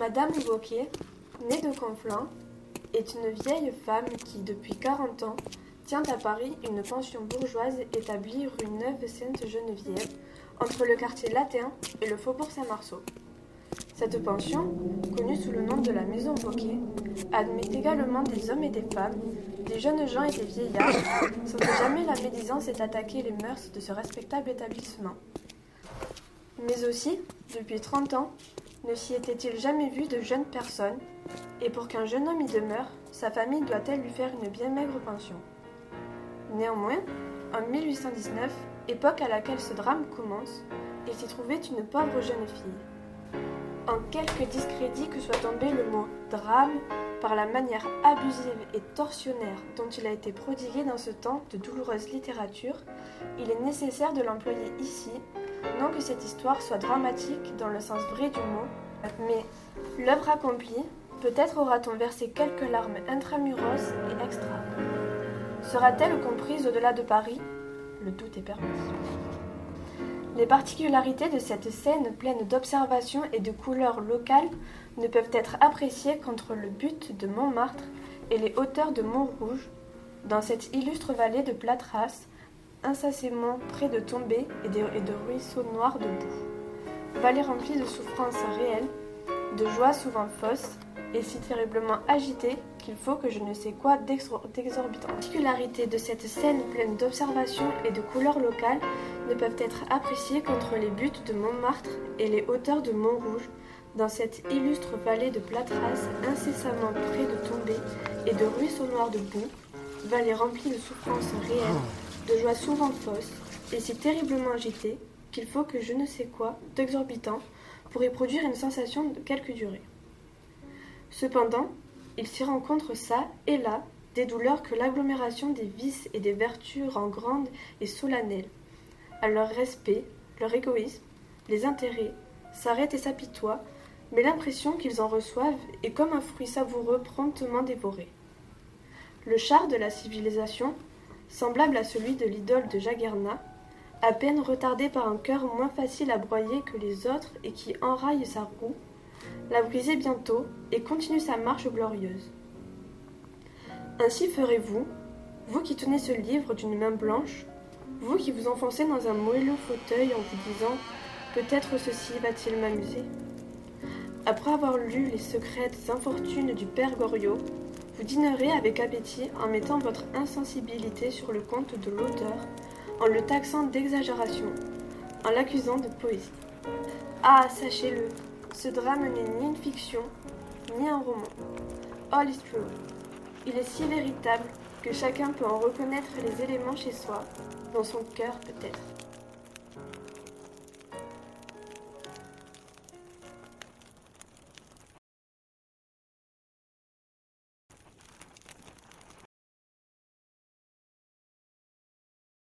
Madame Wauquiez, née de Conflans, est une vieille femme qui, depuis quarante ans, tient à Paris une pension bourgeoise établie rue Neuve-Sainte-Geneviève, entre le quartier latin et le faubourg Saint-Marceau. Cette pension, connue sous le nom de la Maison Wauquiez, admet également des hommes et des femmes, des jeunes gens et des vieillards, sans que jamais la médisance ait attaqué les mœurs de ce respectable établissement. Mais aussi, depuis trente ans, ne s'y était-il jamais vu de jeunes personnes, et pour qu'un jeune homme y demeure, sa famille doit-elle lui faire une bien maigre pension? Néanmoins, en 1819, époque à laquelle ce drame commence, il s'y trouvait une pauvre jeune fille. En quelque discrédit que soit tombé le mot drame, par la manière abusive et torsionnaire dont il a été prodigué dans ce temps de douloureuse littérature, il est nécessaire de l'employer ici non que cette histoire soit dramatique dans le sens vrai du mot, mais l'œuvre accomplie, peut-être aura-t-on versé quelques larmes intramuros et extra. Sera-t-elle comprise au-delà de Paris? Le doute est permis. Les particularités de cette scène pleine d'observations et de couleurs locales ne peuvent être appréciées qu'entre le but de Montmartre et les hauteurs de Montrouge, dans cette illustre vallée de Platras, incessamment près de tomber et de, ruisseaux noirs de boue. Vallée remplie de souffrances réelles, de joies souvent fausses, et si terriblement agitée qu'il faut que je ne sais quoi d'exorbitant. La particularité de cette scène pleine d'observations et de couleurs locales ne peuvent être appréciées qu'entre les buttes de Montmartre et les hauteurs de Montrouge, dans cette illustre vallée de Platras incessamment près de tomber et de ruisseaux noirs de boue, vallée remplie de souffrances réelles, de joie souvent fausse, et si terriblement agitée qu'il faut que je ne sais quoi d'exorbitant pour y produire une sensation de quelque durée. Cependant, il s'y rencontre ça et là des douleurs que l'agglomération des vices et des vertus rend grandes et solennelles. À leur respect, leur égoïsme, les intérêts, s'arrêtent et s'apitoient, mais l'impression qu'ils en reçoivent est comme un fruit savoureux promptement dévoré. Le char de la civilisation semblable à celui de l'idole de Jagerna, à peine retardé par un cœur moins facile à broyer que les autres et qui enraille sa roue, la brisait bientôt et continue sa marche glorieuse. Ainsi ferez-vous, vous qui tenez ce livre d'une main blanche, vous qui vous enfoncez dans un moelleux fauteuil en vous disant Peut-être ceci va-t-il m'amuser Après avoir lu les secrètes infortunes du père Goriot, vous dînerez avec appétit en mettant votre insensibilité sur le compte de l'auteur, en le taxant d'exagération, en l'accusant de poésie. Ah, sachez-le, ce drame n'est ni une fiction, ni un roman. All is true. Il est si véritable que chacun peut en reconnaître les éléments chez soi, dans son cœur peut-être.